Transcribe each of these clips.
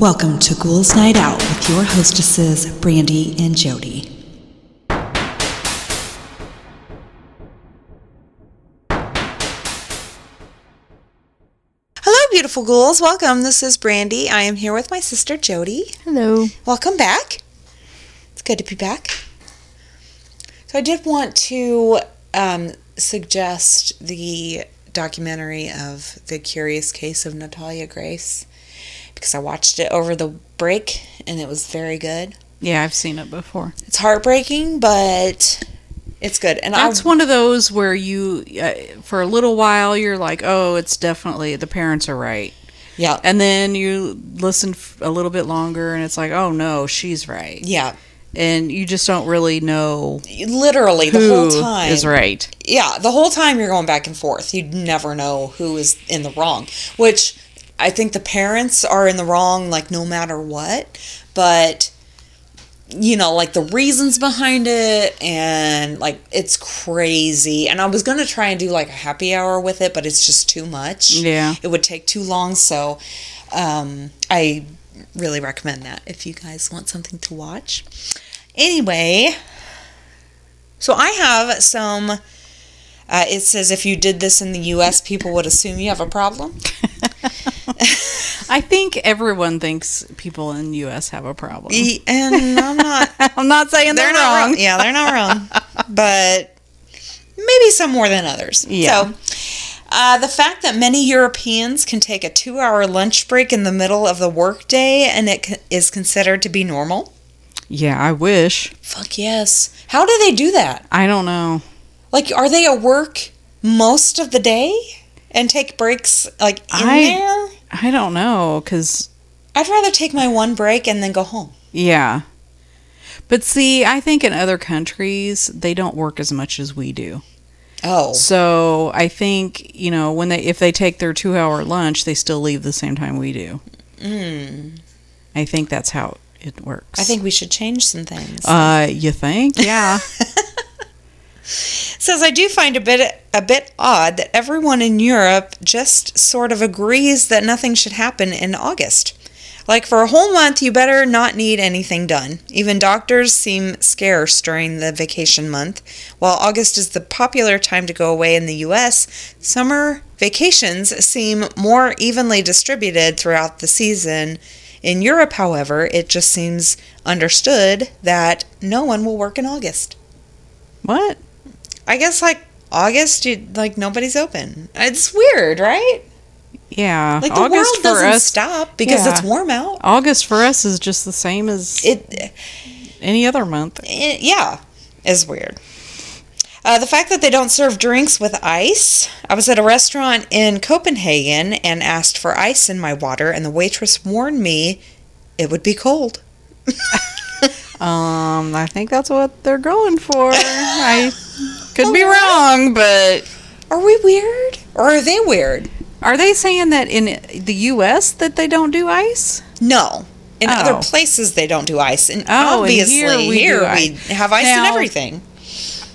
Welcome to Ghouls Night Out with your hostesses, Brandee and Jodi. Hello, beautiful ghouls. Welcome. This is Brandee. I am here with my sister Jodi. Hello. Welcome back. It's good to be back. So, I did want to um, suggest the documentary of the curious case of Natalia Grace because I watched it over the break and it was very good. Yeah, I've seen it before. It's heartbreaking, but it's good. And That's I, one of those where you, uh, for a little while, you're like, oh, it's definitely, the parents are right. yeah, And then you listen f- a little bit longer and it's like, oh no, she's right. yeah, And you just don't really know literally the whole time is right. yeah, the whole time you're going back and forth. You'd never know who is in the wrong, which I think the parents are in the wrong, like no matter what. But you know, like the reasons behind it, and like it's crazy. And I was gonna try and do like a happy hour with it, but it's just too much. Yeah. it would take too long. So, um, I really recommend that if you guys want something to watch. Anyway, so I have some. Uh, it says if you did this in the U.S., people would assume you have a problem. I think everyone thinks people in the U.S. have a problem. E- And I'm not. I'm not saying They're they're, not wrong. wrong. Yeah, they're not wrong. But maybe some more than others. Yeah. So, uh, the fact that many Europeans can take a two-hour lunch break in the middle of the workday and it c- is considered to be normal. Yeah, I wish. Fuck yes. How do they do that? I don't know. Like, are they at work most of the day and take breaks like in I- there? I don't know because I'd rather take my one break and then go home. Yeah. But see, I think in other countries they don't work as much as we do. Oh, So I think, you know, when they if they take their 2-hour lunch, they still leave the same time we do. mm. I think that's how it works. I think we should change some things. uh you think? Yeah. says I do find a bit a bit odd that everyone in Europe just sort of agrees that nothing should happen in August. Like for a whole month you better not need anything done. Even doctors seem scarce during the vacation month. While August is the popular time to go away in the US, summer vacations seem more evenly distributed throughout the season. In Europe, however, it just seems understood that no one will work in August. what? I guess like August, you, like nobody's open. It's weird, right? Yeah. Like the August world for doesn't us stop because yeah. it's warm out. August for us is just the same as It, any other month. it yeah, is weird. Uh, the fact that they don't serve drinks with ice. I was at a restaurant in Copenhagen and asked for ice in my water, and the waitress warned me it would be cold. Um, I think that's what they're going for. I could be wrong, but Are we weird? Or are they weird? are they saying that in the U.S. that they don't do ice? No. In oh. other Oh. places, they don't do ice. And Oh, and obviously, here we here we, ice. have ice in Now- everything.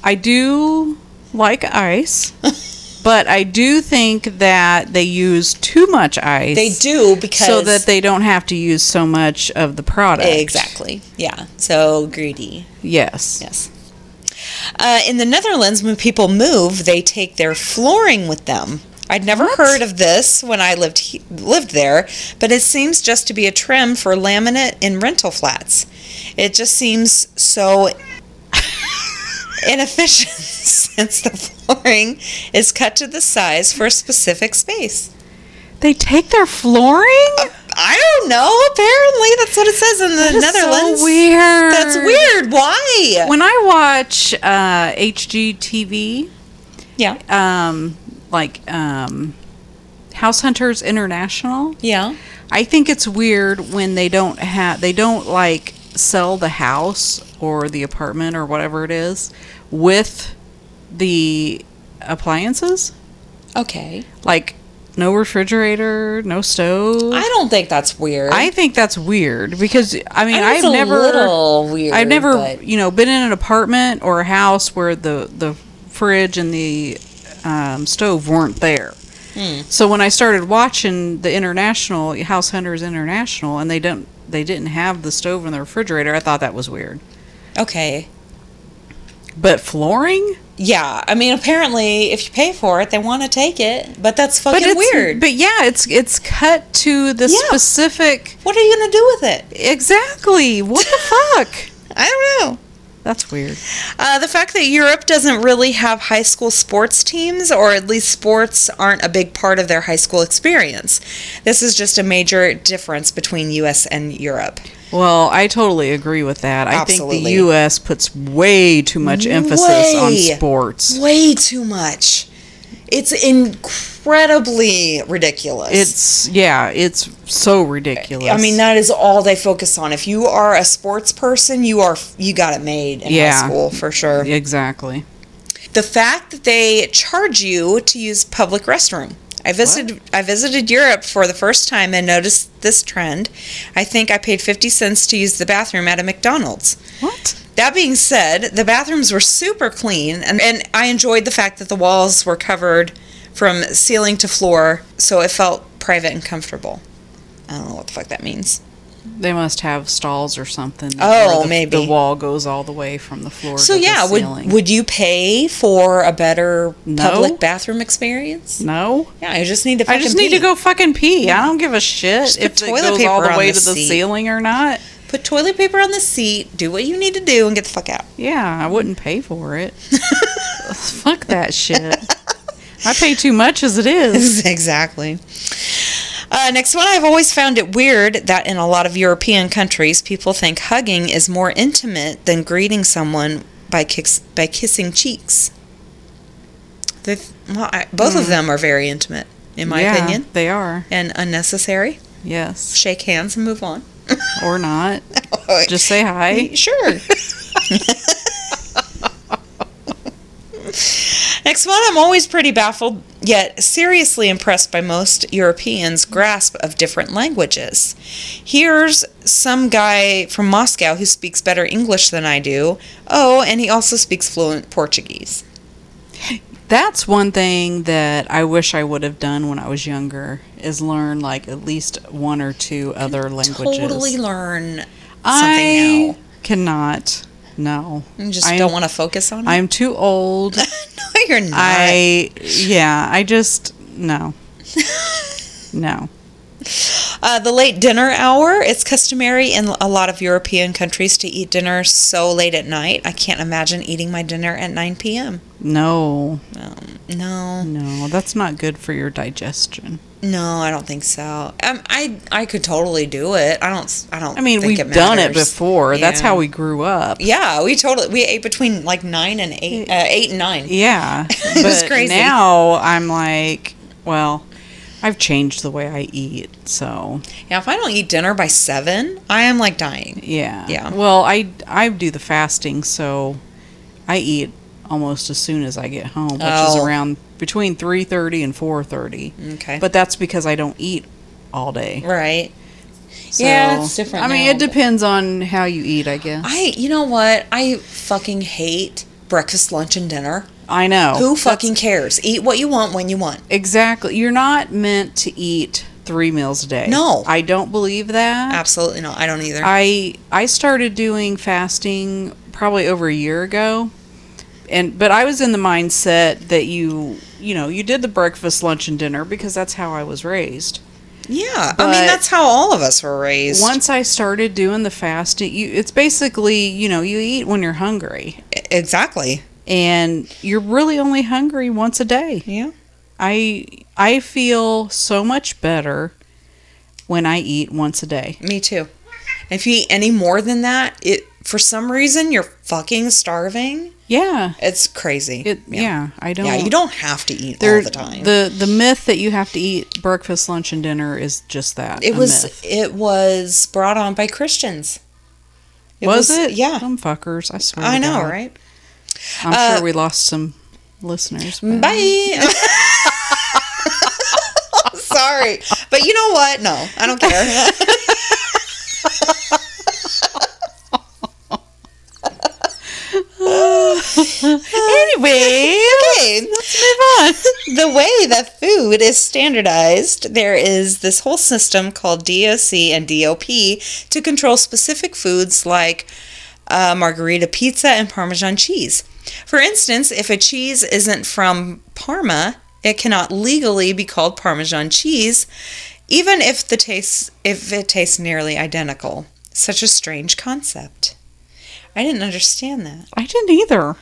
I do like ice, but I do think that they use too much ice. They do because so that they don't have to use so much of the product. exactly yeah. So greedy. Yes. Yes. Uh, in the Netherlands, when people move, they take their flooring with them. I'd never heard of this when I lived he- lived there, but it seems just to be a trim for laminate in rental flats. It just seems so inefficient since the flooring is cut to the size for a specific space. They take their flooring? I don't know. Apparently, that's what it says in the That Netherlands. So weird. That's weird. Why? When I watch uh, HGTV, yeah. um, like um, House Hunters International, Yeah. I think it's weird when they don't have they don't like sell the house or the apartment or whatever it is with the appliances. Okay. Like no refrigerator, no stove. I don't think that's weird. I think that's weird because I mean I think I've it's a never little weird, I've never but- you know been in an apartment or a house where the the fridge and the um, stove weren't there. So when I started watching the international House Hunters International, and they don't they didn't have the stove and the refrigerator, I thought that was weird. Okay. But flooring, Yeah, I mean, apparently, if you pay for it, they want to take it, but that's fucking it's weird. But yeah, it's it's cut to the Yeah. specific. what are you gonna do with it? Exactly. What the fuck? I don't know. That's weird. Uh, the fact that Europe doesn't really have high school sports teams, or at least sports aren't a big part of their high school experience. This is just a major difference between U.S. and Europe. Well, I totally agree with that. I think the U.S. puts way too much emphasis Way. on sports. Way too much. It's incredibly ridiculous. It's yeah, it's so ridiculous. I mean, that is all they focus on. If you are a sports person, you are you got it made in Yeah. high school for sure. exactly. The fact that they charge you to use public restroom. I visited I visited Europe for the first time and noticed this trend. I think I paid 50 cents to use the bathroom at a McDonald's. What? That being said, the bathrooms were super clean and, and I enjoyed the fact that the walls were covered from ceiling to floor, so it felt private and comfortable. I don't know what the fuck that means. They must have stalls or something. Oh, the, maybe. the wall goes all the way from the floor. So to yeah, the would ceiling. would you pay for a better No. public bathroom experience? no? Yeah, I just need to. I just need pee. to go fucking pee. I don't give a shit Just if put it toilet goes paper all the way the to the ceiling or not. Put toilet paper on the seat. Do what you need to do and get the fuck out. Yeah, I wouldn't pay for it. Fuck that shit. I pay too much as it is. exactly. Uh, next one, I've always found it weird that in a lot of European countries, people think hugging is more intimate than greeting someone by kicks, by kissing cheeks. Well, I, both of them are very intimate, in my Hmm. Yeah, opinion, they are. and unnecessary. Yes, Shake hands and move on. or not. Just say hi. Sure. Next one, I'm always pretty baffled, yet seriously impressed by most Europeans' grasp of different languages. Here's some guy from Moscow who speaks better English than I do. Oh, and he also speaks fluent Portuguese. That's one thing that I wish I would have done when I was younger is learn like at least one or two other languages. Totally learn something I now. cannot. No. You just I'm- don't want to focus on it. I'm too old. no, you're not. I yeah, I just no. No. Uh, the late dinner hour. It's customary in a lot of European countries to eat dinner so late at night. I can't imagine eating my dinner at 9 p.m. No. Um, no, No, that's not good for your digestion. No, I don't think so. Um, I I could totally do it. I don't. I don't. I mean, think we've it done it before. That's how we grew up. Yeah, we totally we ate between like nine and eight, uh, eight and nine. Yeah. It was crazy. now I'm like, well, I've changed the way I eat, so Yeah, if I don't eat dinner by seven, I am like dying. yeah. Yeah. Well, I I do the fasting, so I eat almost as soon as I get home, which is Oh. around between 3:30 and 4:30. Okay, But that's because I don't eat all day. right. So, Yeah, it's different I mean, now, it depends on how you eat, I guess. I you know what? I fucking hate breakfast, lunch, and dinner. I know. Who That's- fucking cares? Eat what you want when you want. Exactly. You're not meant to eat 3 meals a day. No. I don't believe that. Absolutely not. I don't either. I I started doing fasting probably over a year ago. And but I was in the mindset that you you know, you did the breakfast, lunch and dinner because that's how I was raised. yeah, I mean that's how all of us were raised. Once I started doing the fasting, you it's basically, you know, you eat when you're hungry exactly. and you're really only hungry once a day. Yeah. I I feel so much better when I eat once a day. Me too. If you eat any more than that, it for some reason you're fucking starving. Yeah. It's crazy. It yeah, I don't yeah, you don't have to eat there- all the time. The the myth that you have to eat breakfast, lunch, and dinner is just that. it was myth. it was brought on by Christians. It was, it? Yeah. Some fuckers. I swear. I to know, God. right? I'm Uh, sure we lost some listeners. but- Bye. Sorry. But you know what? No, I don't care. Anyway, okay, that's on. the way that food is standardized, there is this whole system called DOC and DOP to control specific foods like uh, margherita pizza and Parmesan cheese. For instance, if a cheese isn't from Parma, it cannot legally be called Parmesan cheese, even if the taste if it tastes nearly identical. Such a strange concept. I didn't understand that. I didn't either.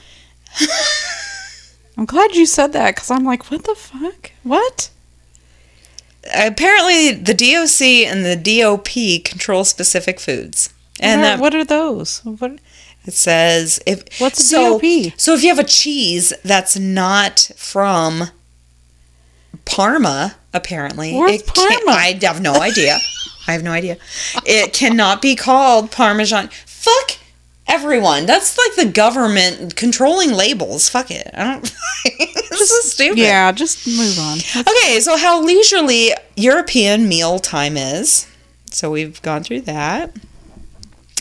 I'm glad you said that because I'm like, what the fuck? What? Apparently, the DOC and the DOP control specific foods. And what, are, that what are those? What? It says if What's a so, DOP? So if you have a cheese that's not from Parma, apparently Where's it Parma? I have no idea. I have no idea. It cannot be called Parmesan. Fuck everyone. That's like the government controlling labels. Fuck it. I don't. this is stupid. Yeah, just move on. Okay, so how leisurely European meal time is. So we've gone through that.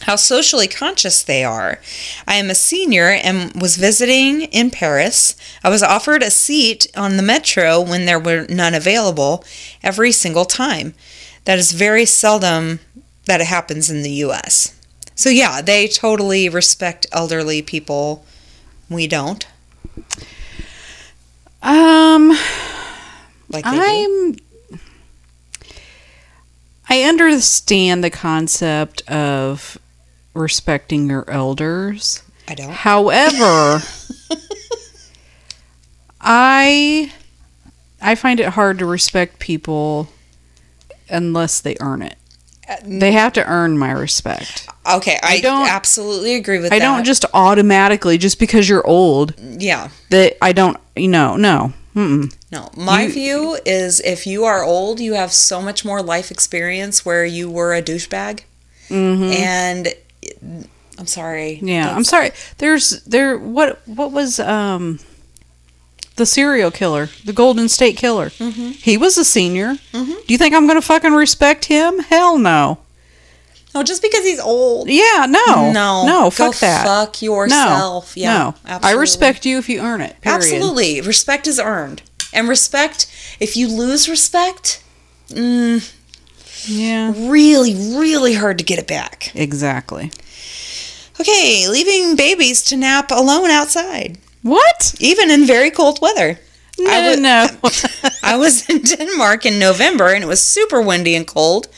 How socially conscious they are. I am a senior and was visiting in Paris. I was offered a seat on the metro when there were none available every single time. That is very seldom that it happens in the US. So, yeah, they totally respect elderly people. We don't. Um, Like they. I'm. I understand the concept of respecting your elders. I don't. However, I I find it hard to respect people unless they earn it. They have to earn my respect. Okay, I, don't- absolutely agree with I that. don't just automatically just because you're old Yeah. that I don't you know no. Mm-mm. No. My You- view is if you are old, you have so much more life experience where you were a douchebag. And I'm sorry. Mm-hmm. Yeah, I'm sorry. There's there what what was um the serial killer, the Golden State Killer. Mm-hmm. He was a senior. Do you think I'm going to fucking respect him? Hell no. No, just because he's old. Yeah, no, No. no. Fuck that. Fuck yourself. No, Yeah. no. I respect you if you earn it. Period. Absolutely. Respect is earned. And respect, if you lose respect, mm, Yeah, really, really hard to get it back. exactly. Okay, leaving babies to nap alone outside, What? even in very cold weather. No, I would- no. I was in Denmark in November and it was super windy and cold,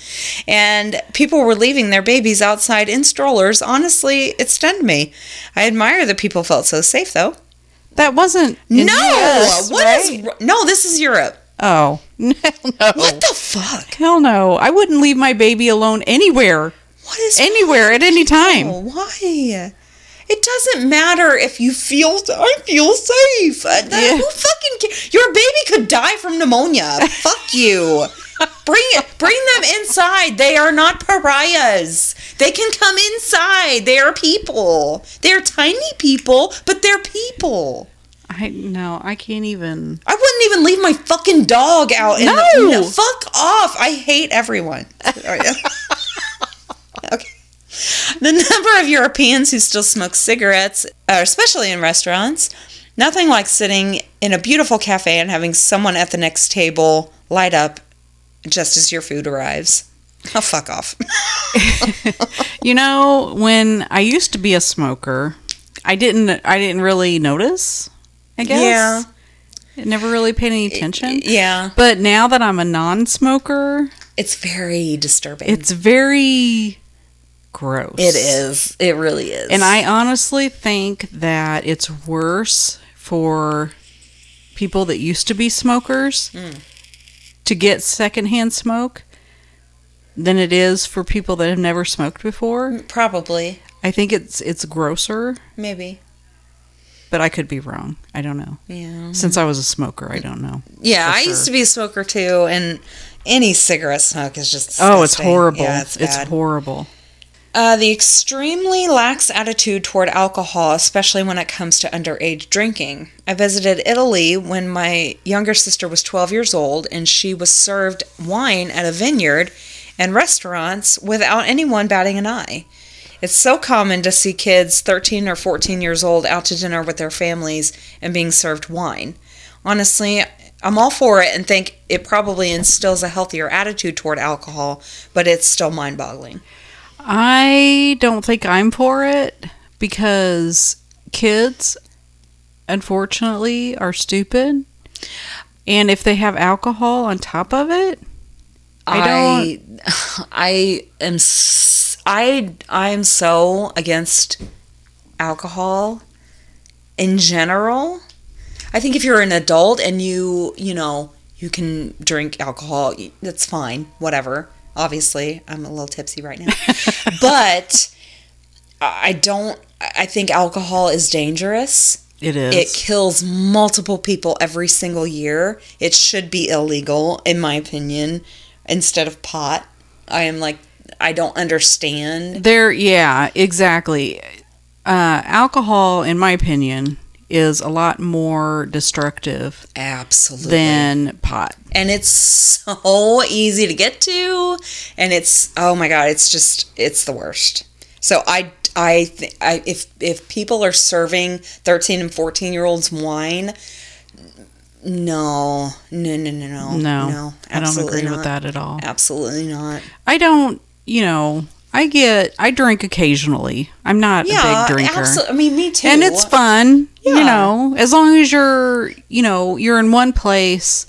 and people were leaving their babies outside in strollers. Honestly, it stunned me. I admire that people felt so safe, though. that wasn't. no, US, what is right? r- no? This is Europe. Oh, hell no. What the fuck? Hell no. I wouldn't leave my baby alone anywhere. What is Anywhere at any time. Oh, why? It doesn't matter if you feel. I feel safe. Uh, Yeah. Who fucking? ca- Your baby could die from pneumonia. Fuck you. Bring it. Bring them inside. They are not pariahs. They can come inside. They are people. They're tiny people, but they're people. I no, I can't even. I wouldn't even leave my fucking dog out. In No. The, no fuck off. I hate everyone. The number of Europeans who still smoke cigarettes, uh, especially in restaurants, nothing like sitting in a beautiful cafe and having someone at the next table light up just as your food arrives. Oh, fuck off. You know, when I used to be a smoker, I didn't. I didn't really notice. I guess. Yeah. I never really paid any attention. yeah. But now that I'm a non-smoker, It's very disturbing. it's very gross. it is. It really is. And I honestly think that it's worse for people that used to be smokers Hmm. to get secondhand smoke than it is for people that have never smoked before. Probably. I think it's it's grosser, Maybe. but I could be wrong. I don't know. Yeah. Since I was a smoker, I don't know. Yeah, I used to be a smoker too, and any cigarette smoke is just Oh, it's horrible. Yeah, it's, it's horrible. Uh, the extremely lax attitude toward alcohol, especially when it comes to underage drinking. I visited Italy when my younger sister was 12 years old, and she was served wine at a vineyard and restaurants without anyone batting an eye. It's so common to see kids 13 or 14 years old out to dinner with their families and being served wine. honestly, I'm all for it and think it probably instills a healthier attitude toward alcohol, but it's still mind boggling. I don't think I'm for it because kids, unfortunately, are stupid. And if they have alcohol on top of it, I don't. I, I am s- I I'm so against alcohol in general. I think if you're an adult and you you know you can drink alcohol, that's fine. Whatever. Obviously, I'm a little tipsy right now, but I don't. I think alcohol is dangerous. it is. It kills multiple people every single year. It should be illegal, in my opinion, instead of pot. I am like, I don't understand. There, yeah, exactly. Uh, alcohol, in my opinion, is a lot more destructive Absolutely. than pot. and it's so easy to get to, and it's oh my god, it's just it's the worst. So I I, th- I if if people are serving 13 and 14 year olds wine, no, no, no, no, no, No, no, I don't agree with that at all. Absolutely not. I don't, you know, I get, I drink occasionally. I'm not Yeah, a big drinker. absolutely. I mean, me too. And it's fun, Yeah. you know, as long as you're, you know, you're in one place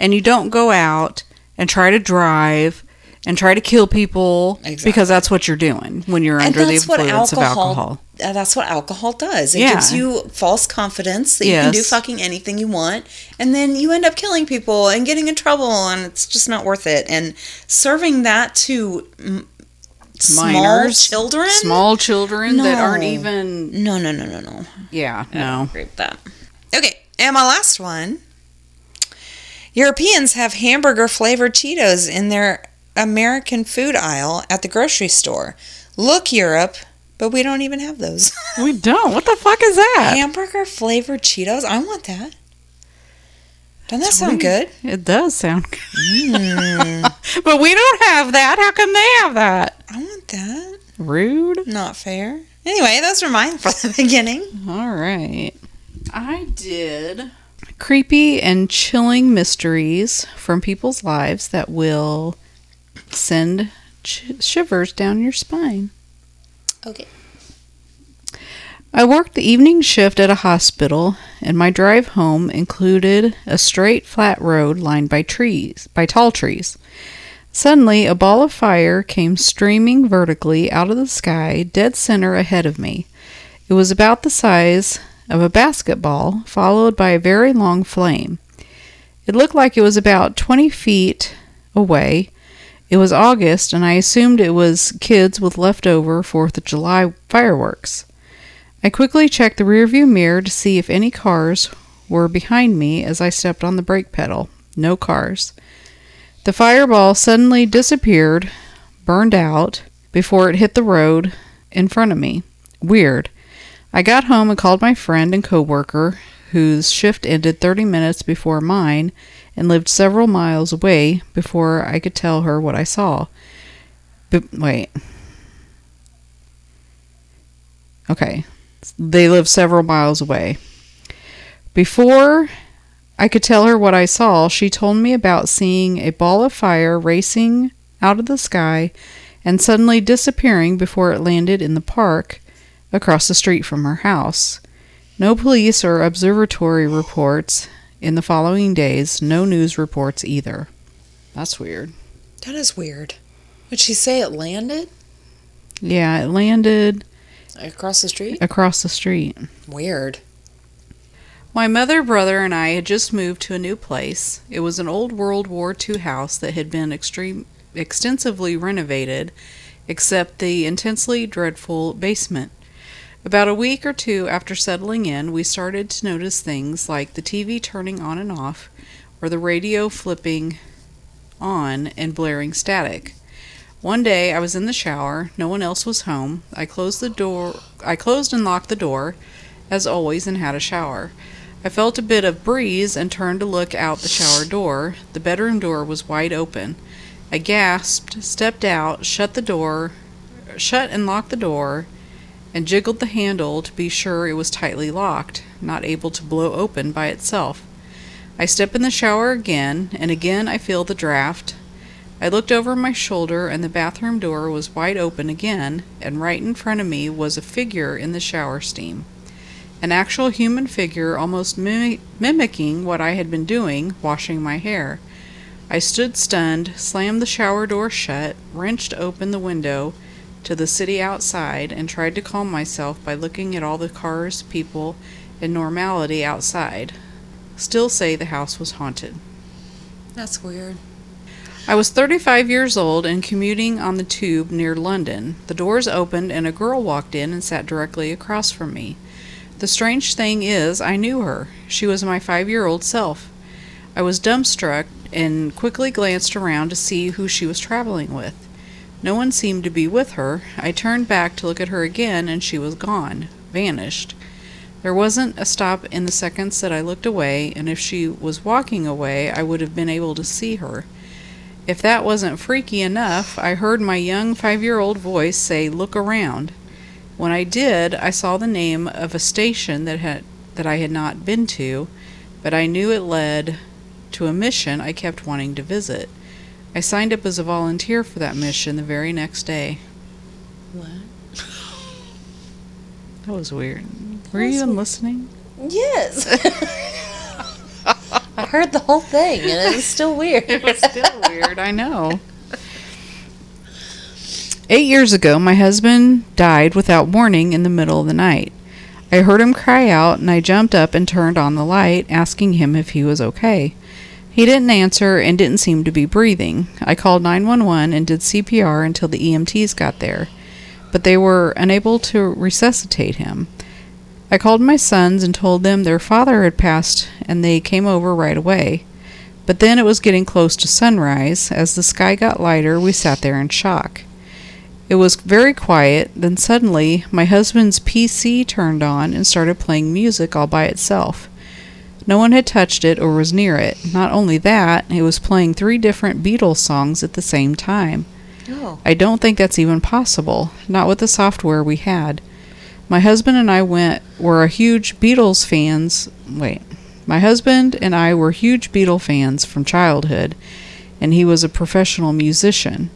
and you don't go out and try to drive and try to kill people Exactly. because that's what you're doing when you're And under the influence of alcohol- alcohol. Uh, that's what alcohol does. It Yeah. gives you false confidence that you can do fucking anything you want, and then you end up killing people and getting in trouble, and it's just not worth it. And serving that to mm, small Minors, children, Small children that aren't even, no, no, no, no, no. yeah, I no. agree with that. Okay, and my last one. Europeans have hamburger flavored Cheetos in their American food aisle at the grocery store. Look, Europe, but we don't even have those. We don't. What the fuck is that? hamburger flavored Cheetos. I want that. Doesn't that sound good? It does sound good. Mm, but we don't have that. How come they have that? I want that. Rude. Not fair. Anyway, those were mine for the beginning. All right. I did creepy and chilling mysteries from people's lives that will send sh- shivers down your spine. Okay. I worked the evening shift at a hospital, and my drive home included a straight, flat road lined by trees, by tall trees. Suddenly, a ball of fire came streaming vertically out of the sky, dead center ahead of me. It was about the size of a basketball, followed by a very long flame. It looked like it was about 20 feet away. It was August, and I assumed it was kids with leftover 4th of July fireworks. I quickly checked the rearview mirror to see if any cars were behind me as I stepped on the brake pedal. No cars. The fireball suddenly disappeared, burned out, before it hit the road in front of me. Weird. I got home and called my friend and coworker, whose shift ended 30 minutes before mine and lived several miles away before I could tell her what I saw. But wait. Okay. They live several miles away. Before I could tell her what I saw, she told me about seeing a ball of fire racing out of the sky and suddenly disappearing before it landed in the park across the street from her house. No police or observatory reports in the following days, no news reports either. That's weird. That is weird. Would she say it landed Yeah, it landed across the street? across the street. Weird. My mother, brother, and I had just moved to a new place. It was an old World War II house that had been extreme, extensively renovated, except the intensely dreadful basement. About a week or two after settling in, we started to notice things like the TV turning on and off, or the radio flipping on and blaring static. One day I was in the shower, no one else was home. I closed the door I closed and locked the door, as always, and had a shower. I felt a bit of breeze and turned to look out the shower door. The bedroom door was wide open. I gasped, stepped out, shut the door, shut and locked the door, and jiggled the handle to be sure it was tightly locked, not able to blow open by itself. I step in the shower again, and again I feel the draft. I looked over my shoulder, and the bathroom door was wide open again, and right in front of me was a figure in the shower steam. An actual human figure, almost mimi- mimicking what I had been doing, washing my hair. I stood stunned, slammed the shower door shut, wrenched open the window to the city outside, and tried to calm myself by looking at all the cars, people, and normality outside. Still say the house was haunted. That's weird. I was 35 years old and commuting on the tube near London. The doors opened and a girl walked in and sat directly across from me. The strange thing is, I knew her. She was my five year old self. I was dumbstruck and quickly glanced around to see who she was traveling with. No one seemed to be with her. I turned back to look at her again and she was gone, vanished. There wasn't a stop in the seconds that I looked away, and if she was walking away, I would have been able to see her. If that wasn't freaky enough, I heard my young five year old voice say, Look around. When I did, I saw the name of a station that had that I had not been to, but I knew it led to a mission I kept wanting to visit. I signed up as a volunteer for that mission the very next day. What? That was weird. Were you even listening? Yes. Heard the whole thing, and it was still weird. It was still weird, I know. Eight years ago, my husband died without warning in the middle of the night. I heard him cry out, and I jumped up and turned on the light, asking him if he was okay. He didn't answer and didn't seem to be breathing. I called 911 and did CPR until the EMTs got there, but they were unable to resuscitate him. I called my sons and told them their father had passed, and they came over right away. But then it was getting close to sunrise. As the sky got lighter, we sat there in shock. It was very quiet. Then suddenly, my husband's PC turned on and started playing music all by itself. No one had touched it or was near it. Not only that, it was playing three different Beatles songs at the same time. Oh. I don't think that's even possible, not with the software we had. My husband and I went were a huge Beatles fans. Wait. My husband and I were huge Beatle fans from childhood, and he was a professional musician.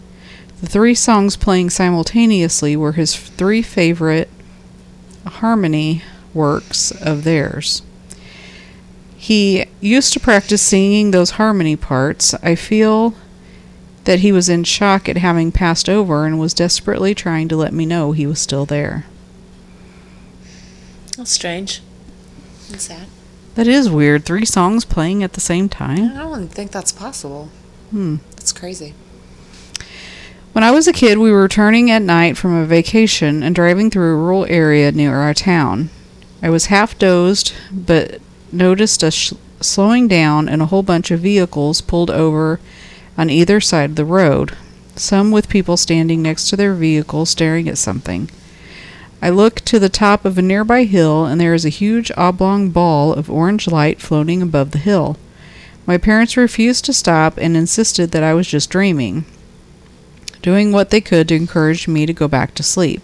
The three songs playing simultaneously were his three favorite harmony works of theirs. He used to practice singing those harmony parts. I feel that he was in shock at having passed over and was desperately trying to let me know he was still there. That's strange. And sad. That is weird. Three songs playing at the same time. I don't think that's possible. Hmm. That's crazy. When I was a kid, we were returning at night from a vacation and driving through a rural area near our town. I was half dozed, but noticed a sh- slowing down and a whole bunch of vehicles pulled over on either side of the road, some with people standing next to their vehicles staring at something. I look to the top of a nearby hill, and there is a huge oblong ball of orange light floating above the hill. My parents refused to stop and insisted that I was just dreaming, doing what they could to encourage me to go back to sleep.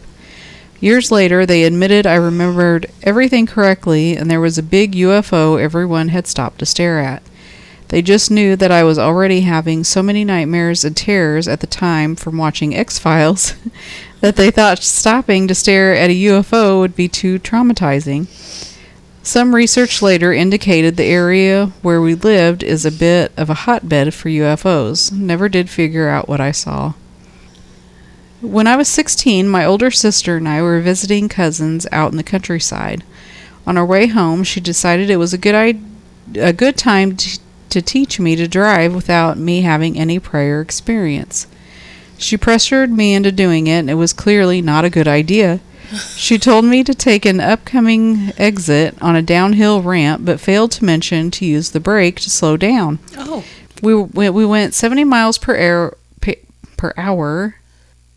Years later, they admitted I remembered everything correctly, and there was a big UFO everyone had stopped to stare at. They just knew that I was already having so many nightmares and terrors at the time from watching X Files that they thought stopping to stare at a UFO would be too traumatizing. Some research later indicated the area where we lived is a bit of a hotbed for UFOs. Never did figure out what I saw. When I was 16, my older sister and I were visiting cousins out in the countryside. On our way home, she decided it was a good I- a good time t- to teach me to drive without me having any prior experience. She pressured me into doing it, and it was clearly not a good idea. She told me to take an upcoming exit on a downhill ramp, but failed to mention to use the brake to slow down. Oh. We we, we went 70 miles per hour per hour,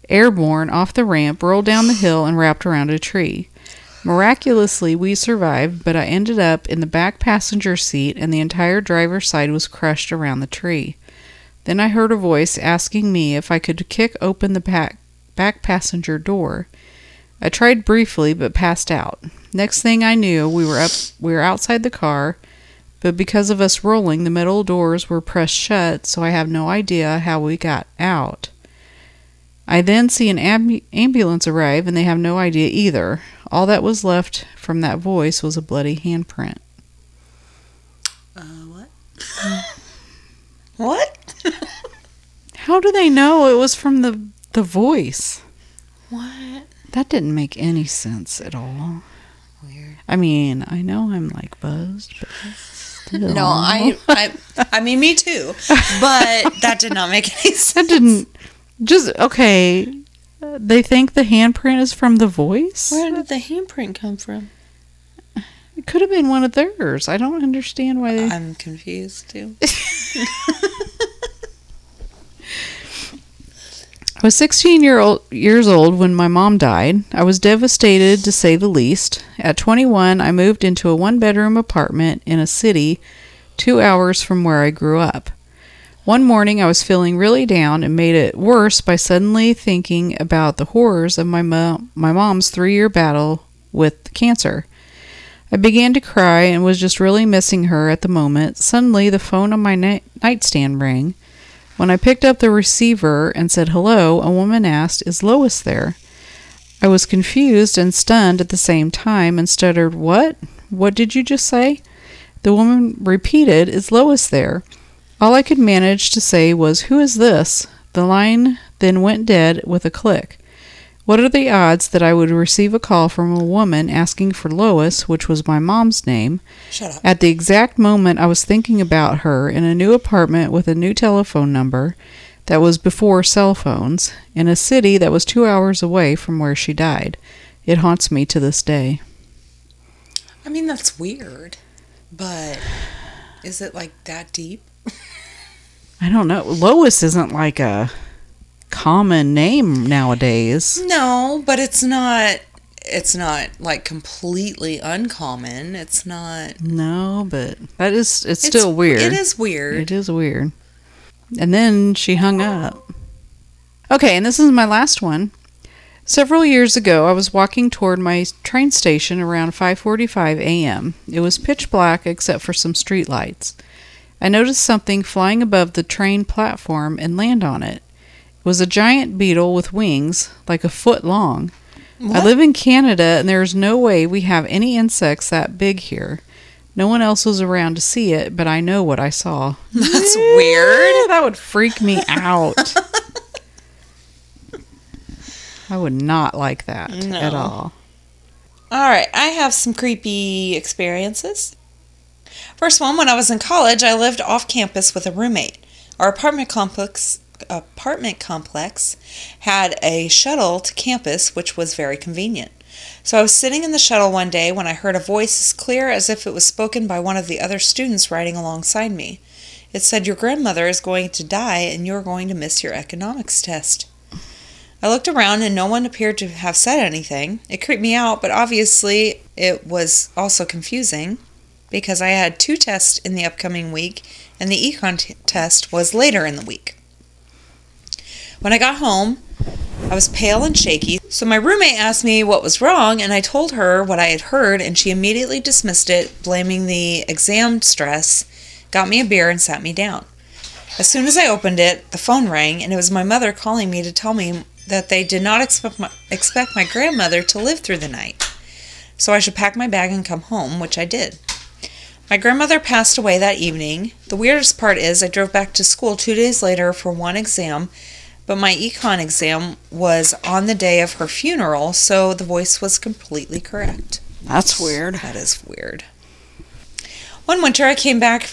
airborne off the ramp, rolled down the hill, and wrapped around a tree. Miraculously, we survived, but I ended up in the back passenger seat, and the entire driver's side was crushed around the tree. Then I heard a voice asking me if I could kick open the back, back passenger door. I tried briefly, but passed out. Next thing I knew, we were up, we were outside the car, but because of us rolling, the metal doors were pressed shut, so I have no idea how we got out. I then see an ambu- ambulance arrive, and they have no idea either. All that was left from that voice was a bloody handprint. Uh, what? What? How do they know it was from the the voice? What? That didn't make any sense at all. Weird. I mean, I know I'm like buzzed, but still. No, I, I, I mean, me too. But that did not make any sense. that didn't just okay. Uh, They think the handprint is from the voice. Where did the handprint come from? It could have been one of theirs. I don't understand why they. I'm confused too. I was 16 year old, years old when my mom died. I was devastated to say the least. At 21, I moved into a one bedroom apartment in a city two hours from where I grew up. One morning, I was feeling really down and made it worse by suddenly thinking about the horrors of my, mo- my mom's three year battle with cancer. I began to cry and was just really missing her at the moment. Suddenly, the phone on my ni- nightstand rang. When I picked up the receiver and said hello, a woman asked, Is Lois there? I was confused and stunned at the same time and stuttered, What? What did you just say? The woman repeated, Is Lois there? All I could manage to say was, Who is this? The line then went dead with a click. What are the odds that I would receive a call from a woman asking for Lois, which was my mom's name, at the exact moment I was thinking about her in a new apartment with a new telephone number that was before cell phones, in a city that was two hours away from where she died. It haunts me to this day. I mean, that's weird, but is it like that deep? I don't know. Lois isn't like a common name nowadays. No, but it's not. It's not like completely uncommon. It's not. No, but that is it's, still weird. It is weird. It is weird. And then she hung up. Okay, and this is my last one. Several years ago, I was walking toward my train station around 5:45 a.m. It was pitch black except for some street lights. I noticed something flying above the train platform and land on it. It was a giant beetle with wings like a foot long. I live in Canada and there is no way we have any insects that big here. No one else was around to see it, but I know what I saw. That's weird. That would freak me out. I would not like that at all. All right, I have some creepy experiences. First one, when I was in college, I lived off campus with a roommate. Our apartment complex apartment complex had a shuttle to campus, which was very convenient. So I was sitting in the shuttle one day when I heard a voice as clear as if it was spoken by one of the other students riding alongside me. It said, Your grandmother is going to die and you're going to miss your economics test. I looked around and no one appeared to have said anything. It creeped me out, but obviously it was also confusing because I had two tests in the upcoming week and the econ test was later in the week. When I got home, I was pale and shaky, so my roommate asked me what was wrong, and I told her what I had heard, and she immediately dismissed it, blaming the exam stress, got me a beer, and sat me down. As soon as I opened it, the phone rang, and it was my mother calling me to tell me that they did not expect my, expect my grandmother to live through the night. So I should pack my bag and come home, which I did. My grandmother passed away that evening. The weirdest part is I drove back to school two days later for one exam, but my econ exam was on the day of her funeral, so the voice was completely correct. That's weird. That is weird. One winter, I came back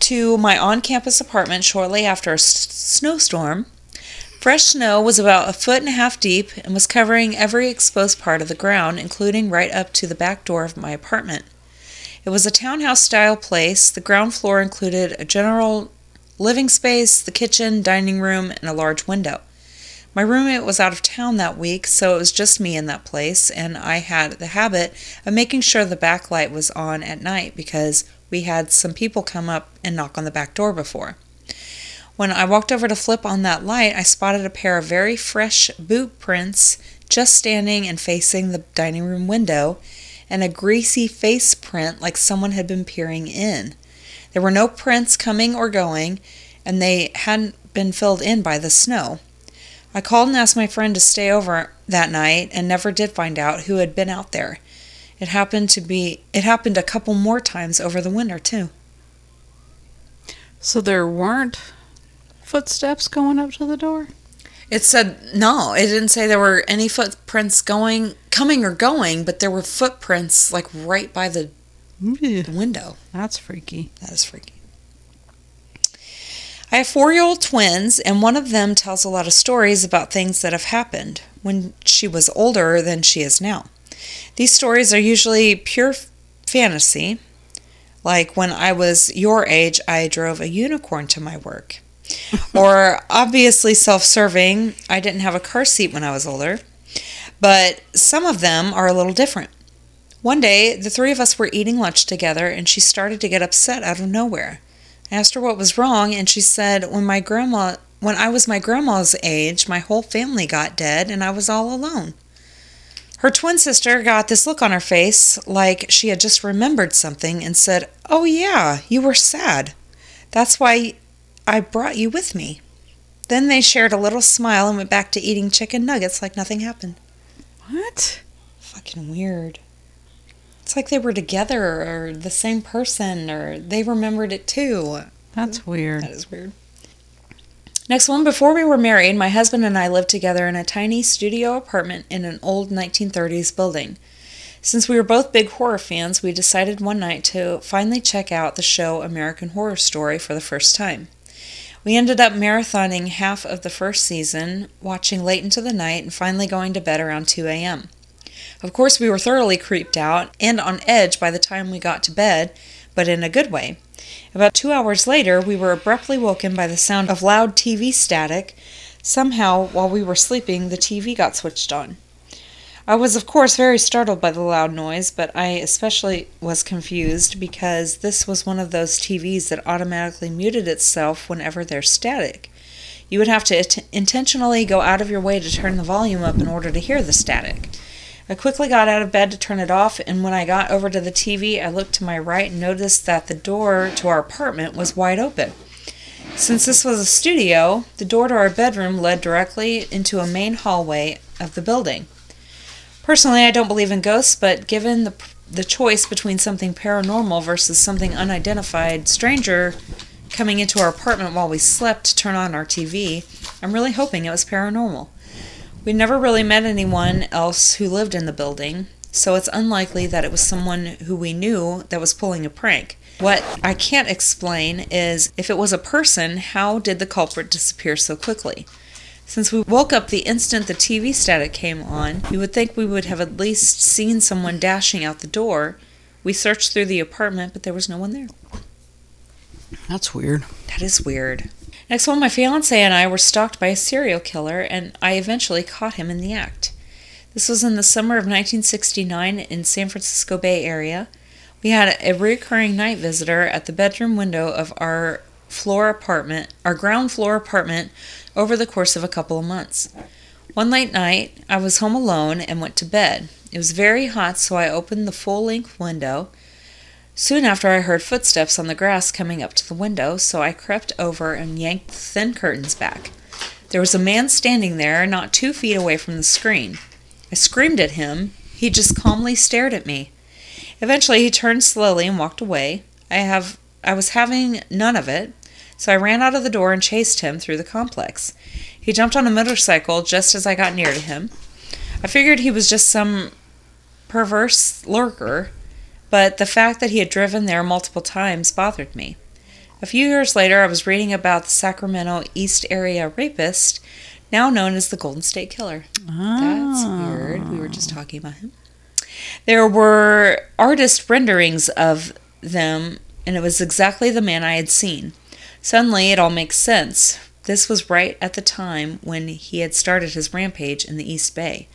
to my on campus apartment shortly after a s- snowstorm. Fresh snow was about a foot and a half deep and was covering every exposed part of the ground, including right up to the back door of my apartment. It was a townhouse style place. The ground floor included a general living space, the kitchen, dining room, and a large window. My roommate was out of town that week, so it was just me in that place, and I had the habit of making sure the back light was on at night because we had some people come up and knock on the back door before. When I walked over to flip on that light, I spotted a pair of very fresh boot prints just standing and facing the dining room window, and a greasy face print like someone had been peering in. There were no prints coming or going, and they hadn't been filled in by the snow. I called and asked my friend to stay over that night and never did find out who had been out there. It happened to be it happened a couple more times over the winter too. So there weren't footsteps going up to the door? It said no, it didn't say there were any footprints going coming or going, but there were footprints like right by the Ew, window. That's freaky. That is freaky. I have four year old twins, and one of them tells a lot of stories about things that have happened when she was older than she is now. These stories are usually pure fantasy, like when I was your age, I drove a unicorn to my work. Or obviously self serving, I didn't have a car seat when I was older. But some of them are a little different. One day, the three of us were eating lunch together, and she started to get upset out of nowhere. I asked her what was wrong, and she said, "When my grandma, when I was my grandma's age, my whole family got dead, and I was all alone." Her twin sister got this look on her face, like she had just remembered something, and said, "Oh yeah, you were sad. That's why I brought you with me." Then they shared a little smile and went back to eating chicken nuggets like nothing happened. What? Fucking weird. It's like they were together or the same person or they remembered it too. That's weird. That is weird. Next one, before we were married, my husband and I lived together in a tiny studio apartment in an old 1930s building. Since we were both big horror fans, we decided one night to finally check out the show American Horror Story for the first time. We ended up marathoning half of the first season, watching late into the night, and finally going to bed around 2 a.m. Of course, we were thoroughly creeped out and on edge by the time we got to bed, but in a good way. About two hours later, we were abruptly woken by the sound of loud TV static. Somehow, while we were sleeping, the TV got switched on. I was, of course, very startled by the loud noise, but I especially was confused because this was one of those TVs that automatically muted itself whenever there's static. You would have to int- intentionally go out of your way to turn the volume up in order to hear the static. I quickly got out of bed to turn it off, and when I got over to the TV, I looked to my right and noticed that the door to our apartment was wide open. Since this was a studio, the door to our bedroom led directly into a main hallway of the building. Personally, I don't believe in ghosts, but given the the choice between something paranormal versus something unidentified stranger coming into our apartment while we slept to turn on our TV, I'm really hoping it was paranormal. We never really met anyone else who lived in the building, so it's unlikely that it was someone who we knew that was pulling a prank. What I can't explain is if it was a person, how did the culprit disappear so quickly? Since we woke up the instant the TV static came on, you would think we would have at least seen someone dashing out the door. We searched through the apartment, but there was no one there. That's weird. That is weird. Next one, my fiance and I were stalked by a serial killer, and I eventually caught him in the act. This was in the summer of 1969 in San Francisco Bay Area. We had a recurring night visitor at the bedroom window of our floor apartment, our ground floor apartment, over the course of a couple of months. One late night, I was home alone and went to bed. It was very hot, so I opened the full length window. Soon after, I heard footsteps on the grass coming up to the window, so I crept over and yanked the thin curtains back. There was a man standing there, not two feet away from the screen. I screamed at him. He just calmly stared at me. Eventually, he turned slowly and walked away. I have I was having none of it, so I ran out of the door and chased him through the complex. He jumped on a motorcycle just as I got near to him. I figured he was just some perverse lurker, but the fact that he had driven there multiple times bothered me. A few years later, I was reading about the Sacramento East Area rapist, now known as the Golden State Killer. That's ah. weird. We were just talking about him. There were artist renderings of them, and it was exactly the man I had seen. Suddenly, it all makes sense. This was right at the time when he had started his rampage in the East Bay.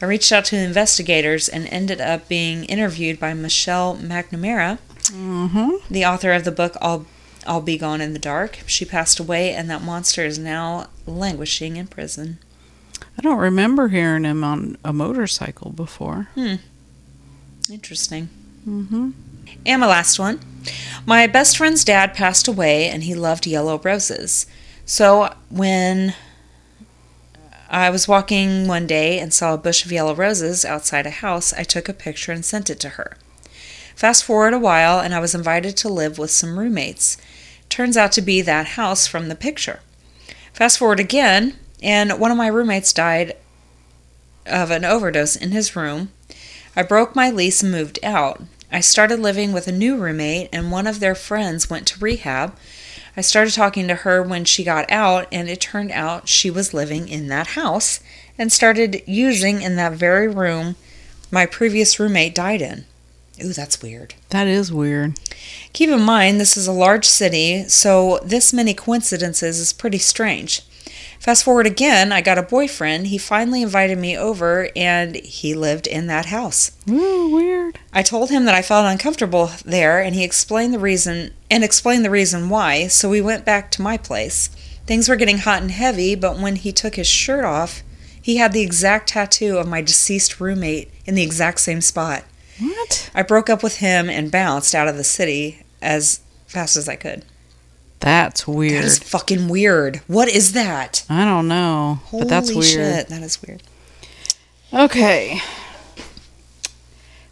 I reached out to investigators and ended up being interviewed by Michelle McNamara, Mm-hmm. the author of the book I'll, I'll Be Gone in the Dark. She passed away, and that monster is now languishing in prison. I don't remember hearing him on a motorcycle before. Interesting. Mm-hmm. And my last one. My best friend's dad passed away and he loved yellow roses. So when I was walking one day and saw a bush of yellow roses outside a house, I took a picture and sent it to her. Fast forward a while and I was invited to live with some roommates. Turns out to be that house from the picture. Fast forward again and one of my roommates died of an overdose in his room. I broke my lease and moved out. I started living with a new roommate, and one of their friends went to rehab. I started talking to her when she got out, and it turned out she was living in that house and started using in that very room my previous roommate died in. Ooh, that's weird. That is weird. Keep in mind, this is a large city, so this many coincidences is pretty strange. Fast forward again, I got a boyfriend. He finally invited me over, and he lived in that house. Ooh, weird. I told him that I felt uncomfortable there, and he explained the reason and explained the reason why. So we went back to my place. Things were getting hot and heavy, but when he took his shirt off, he had the exact tattoo of my deceased roommate in the exact same spot. What? I broke up with him and bounced out of the city as fast as I could. That's weird. That is fucking weird. What is that? I don't know, Holy but that's weird. shit. That is weird. Okay.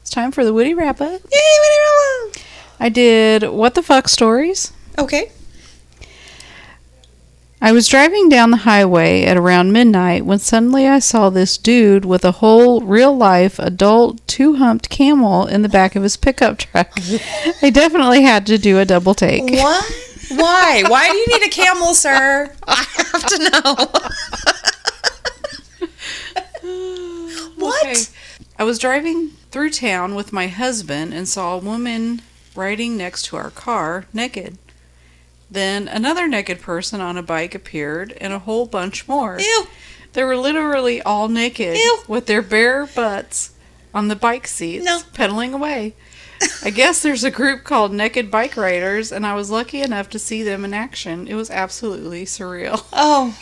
It's time for the Woody wrap up. Yay, what I did what the fuck stories. Okay. I was driving down the highway at around midnight when suddenly I saw this dude with a whole real life adult two humped camel in the back of his pickup truck. I definitely had to do a double take. What? Why? Why do you need a camel, sir? I have to know. what? Okay. I was driving through town with my husband and saw a woman riding next to our car naked. Then another naked person on a bike appeared and a whole bunch more. Ew. They were literally all naked Ew. with their bare butts on the bike seats, No. pedaling away. I guess there's a group called Naked Bike Riders, and I was lucky enough to see them in action. It was absolutely surreal. Oh.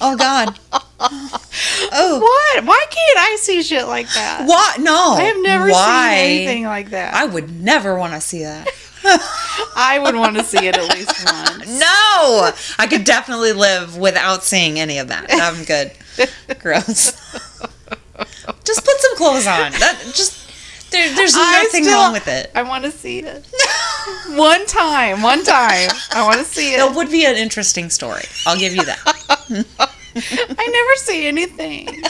Oh God. Oh. What? Why can't I see shit like that? What? No. I have never Why? seen anything like that. I would never want to see that. I would want to see it at least once. No. I could definitely live without seeing any of that. I'm good. Gross. Just put some clothes on. That just there, there's I nothing still- wrong with it. I want to see it. one time, one time. I want to see It it. would be an interesting story. I'll give you that. I never see anything.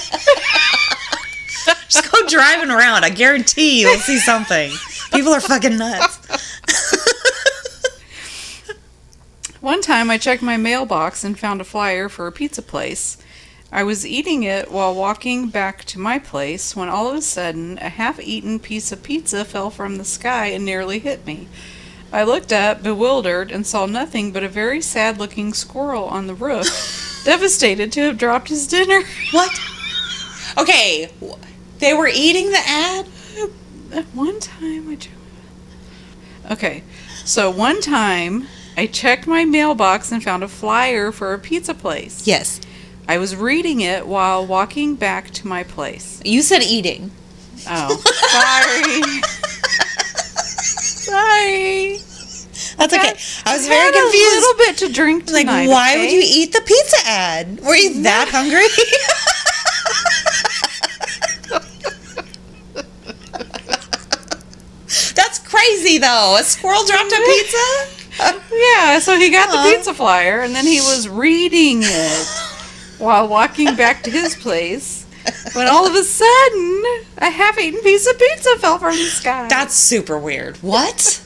Just go driving around. I guarantee you'll see something. People are fucking nuts. One time I checked my mailbox and found a flyer for a pizza place. I was eating it while walking back to my place when all of a sudden a half eaten piece of pizza fell from the sky and nearly hit me. I looked up, bewildered, and saw nothing but a very sad looking squirrel on the roof, devastated to have dropped his dinner. What? Okay, they were eating the ad. At one time I. Okay, so one time I checked my mailbox and found a flyer for a pizza place. Yes, I was reading it while walking back to my place. you said eating. Oh, sorry. sorry. That's okay. I was very Had confused. A little bit to drink Like, why okay? would you eat the pizza ad? Were you that hungry? That's crazy, though. A squirrel dropped a pizza? Yeah, so he got the pizza flyer and then he was reading it while walking back to his place. When all of a sudden, a half-eaten piece of pizza fell from the sky. That's super weird. What?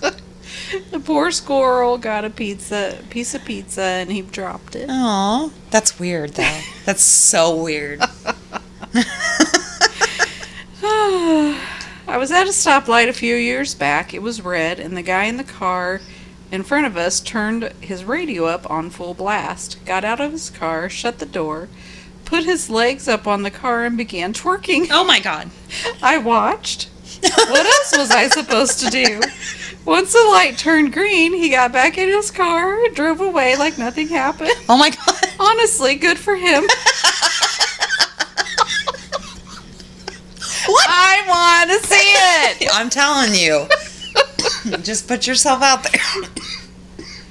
the poor squirrel got a pizza, piece of pizza, and he dropped it. Aw, that's weird, though. That's so weird. I was at a stoplight a few years back. It was red, and the guy in the car in front of us turned his radio up on full blast, got out of his car, shut the door, put his legs up on the car, and began twerking. Oh my god. I watched. What else was I supposed to do? Once the light turned green, he got back in his car and drove away like nothing happened. Oh my god. Honestly, good for him. What? I want to see it. I'm telling you. Just put yourself out there.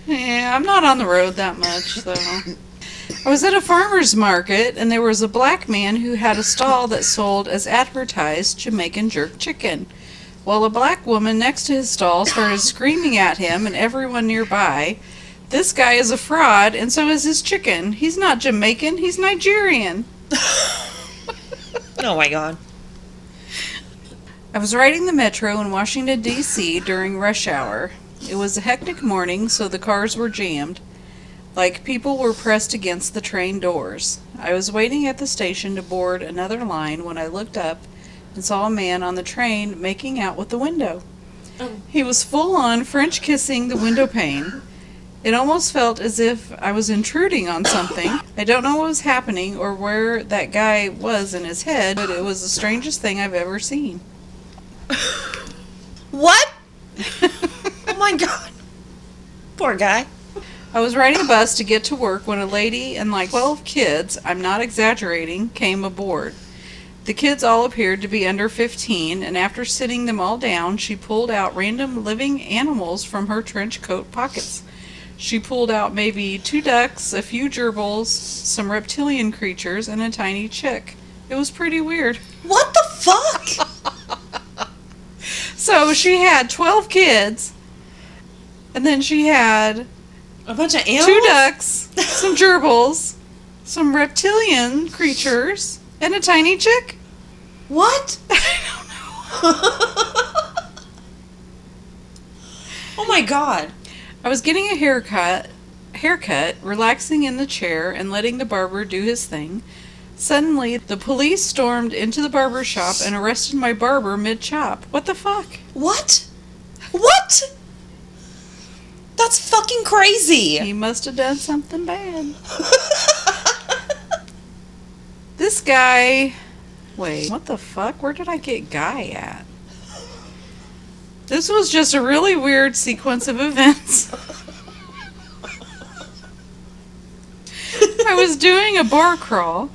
Yeah, I'm not on the road that much, though. I was at a farmer's market, and there was a black man who had a stall that sold, as advertised, Jamaican jerk chicken. While a black woman next to his stall started screaming at him and everyone nearby, This guy is a fraud, and so is his chicken. He's not Jamaican, he's Nigerian. Oh my god. I was riding the metro in Washington, D.C. during rush hour. It was a hectic morning, so the cars were jammed. Like people were pressed against the train doors. I was waiting at the station to board another line when I looked up and saw a man on the train making out with the window. He was full on French kissing the window pane. It almost felt as if I was intruding on something. I don't know what was happening or where that guy was in his head, but it was the strangest thing I've ever seen. What? oh my god. Poor guy. I was riding a bus to get to work when a lady and like 12 kids, I'm not exaggerating, came aboard. The kids all appeared to be under 15, and after sitting them all down, she pulled out random living animals from her trench coat pockets. She pulled out maybe two ducks, a few gerbils, some reptilian creatures, and a tiny chick. It was pretty weird. What the fuck? So she had 12 kids, and then she had A bunch of animals? two ducks, some gerbils, some reptilian creatures, and a tiny chick. What? oh my god. I was getting a haircut, haircut, relaxing in the chair and letting the barber do his thing. Suddenly, the police stormed into the barber shop and arrested my barber mid-chop. What the fuck? What? What? That's fucking crazy. He must have done something bad. This guy. Wait, what the fuck? Where did I get guy at? This was just a really weird sequence of events. I was doing a bar crawl.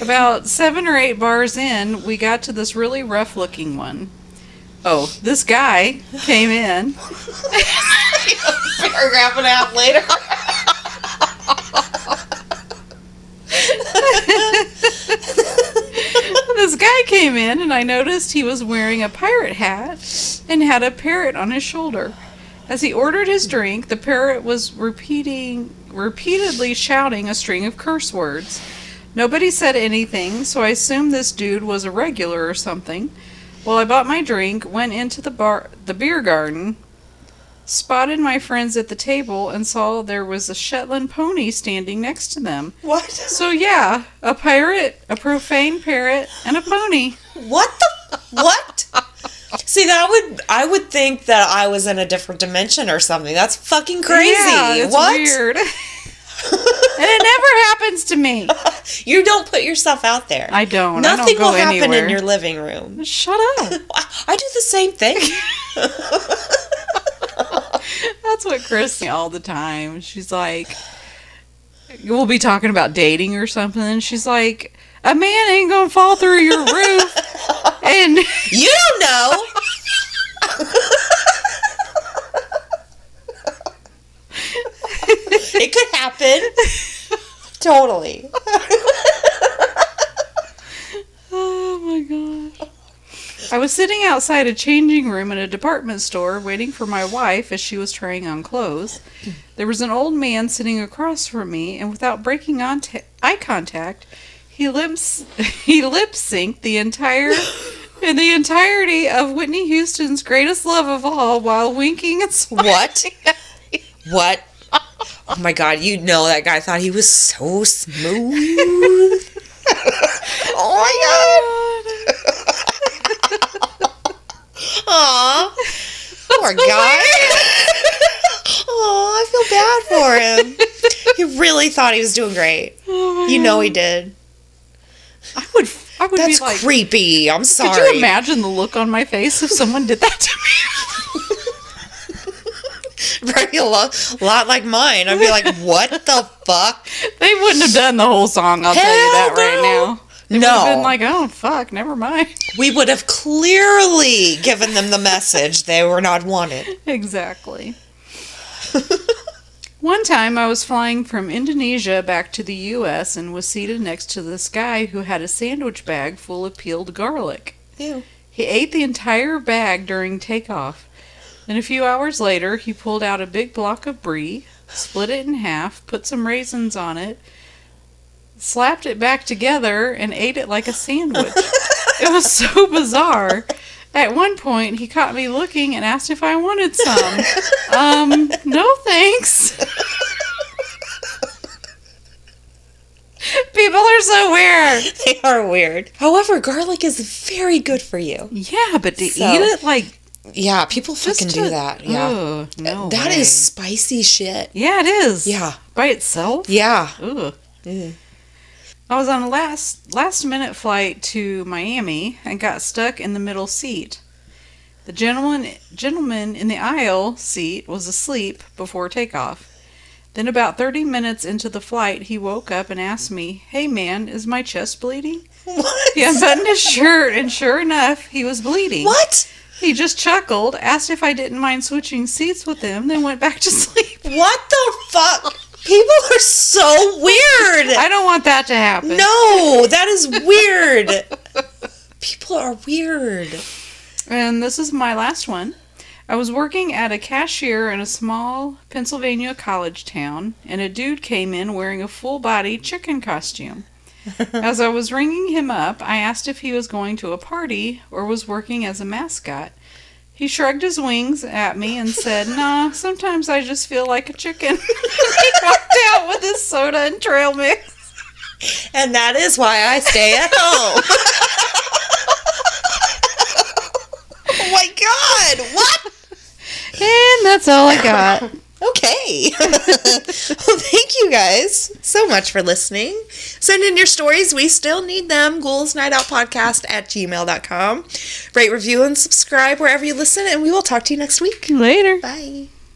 About seven or eight bars in, we got to this really rough looking one. Oh, this guy came in. Paragraph and a half later. this guy came in and I noticed he was wearing a pirate hat and had a parrot on his shoulder. As he ordered his drink, the parrot was repeating repeatedly shouting a string of curse words. Nobody said anything, so I assumed this dude was a regular or something. Well, I bought my drink, went into the bar the beer garden, spotted my friends at the table and saw there was a Shetland pony standing next to them. What? So yeah, a pirate, a profane parrot, and a pony. What the? What? See, that would I would think that I was in a different dimension or something. That's fucking crazy. Yeah, it's what? weird. and it never happens to me. You don't put yourself out there. I don't. Nothing I don't will happen anywhere. in your living room. Shut up. I do the same thing. That's what Chris all the time. She's like, we'll be talking about dating or something, and she's like, a man ain't gonna fall through your roof. And you don't know. it could happen. Totally. Oh my god. I was sitting outside a changing room in a department store waiting for my wife as she was trying on clothes. There was an old man sitting across from me, and without breaking on eye contact, he lips he lip synced the entire in the entirety of Whitney Houston's greatest love of all while winking and smiling. What? What? Oh my god, you know that guy thought he was so smooth. oh my god. Aw. Poor guy. Oh, I feel bad for him. He really thought he was doing great. Oh You know he did. I would I would That's be like creepy. I'm sorry. Could you imagine the look on my face if someone did that to me? Probably a lot, lot like mine. I'd be like, what the fuck? They wouldn't have done the whole song, I'll tell you that Hell right no. now. They no. would have been like, oh, fuck, never mind. we would have clearly given them the message they were not wanted. exactly. One time I was flying from Indonesia back to the US and was seated next to this guy who had a sandwich bag full of peeled garlic. Ew. He ate the entire bag during takeoff. Then a few hours later, he pulled out a big block of brie, split it in half, put some raisins on it, slapped it back together, and ate it like a sandwich. it was so bizarre. At one point, he caught me looking and asked if I wanted some. um, no thanks. People are so weird. They are weird. However, garlic is very good for you. Yeah, but to So- eat it like Yeah, people just fucking do that. Yeah. Ugh, no That way. is spicy shit. Yeah, it is. Yeah. By itself? Yeah. Ugh. Mm. I was on a last last minute flight to Miami and got stuck in the middle seat. The gentleman gentleman in the aisle seat was asleep before takeoff. Then about 30 minutes into the flight, he woke up and asked me, "Hey man, is my chest bleeding?" What? He unbuttoned his shirt and sure enough, he was bleeding. What? He just chuckled, asked if I didn't mind switching seats with him, then went back to sleep. What the fuck? People are so weird. I don't want that to happen. No, that is weird. People are weird. And this is my last one. I was working at a cashier in a small Pennsylvania college town, and a dude came in wearing a full body chicken costume. As I was ringing him up, I asked if he was going to a party or was working as a mascot. He shrugged his wings at me and said, Nah, sometimes I just feel like a chicken. he walked out with his soda and trail mix. And that is why I stay at home. oh my god, what? And that's all I got. Okay. well, thank you guys so much for listening. Send in your stories. We still need them. Ghouls Night Out Podcast at gmail.com. Rate, review, and subscribe wherever you listen, and we will talk to you next week. Later. Bye.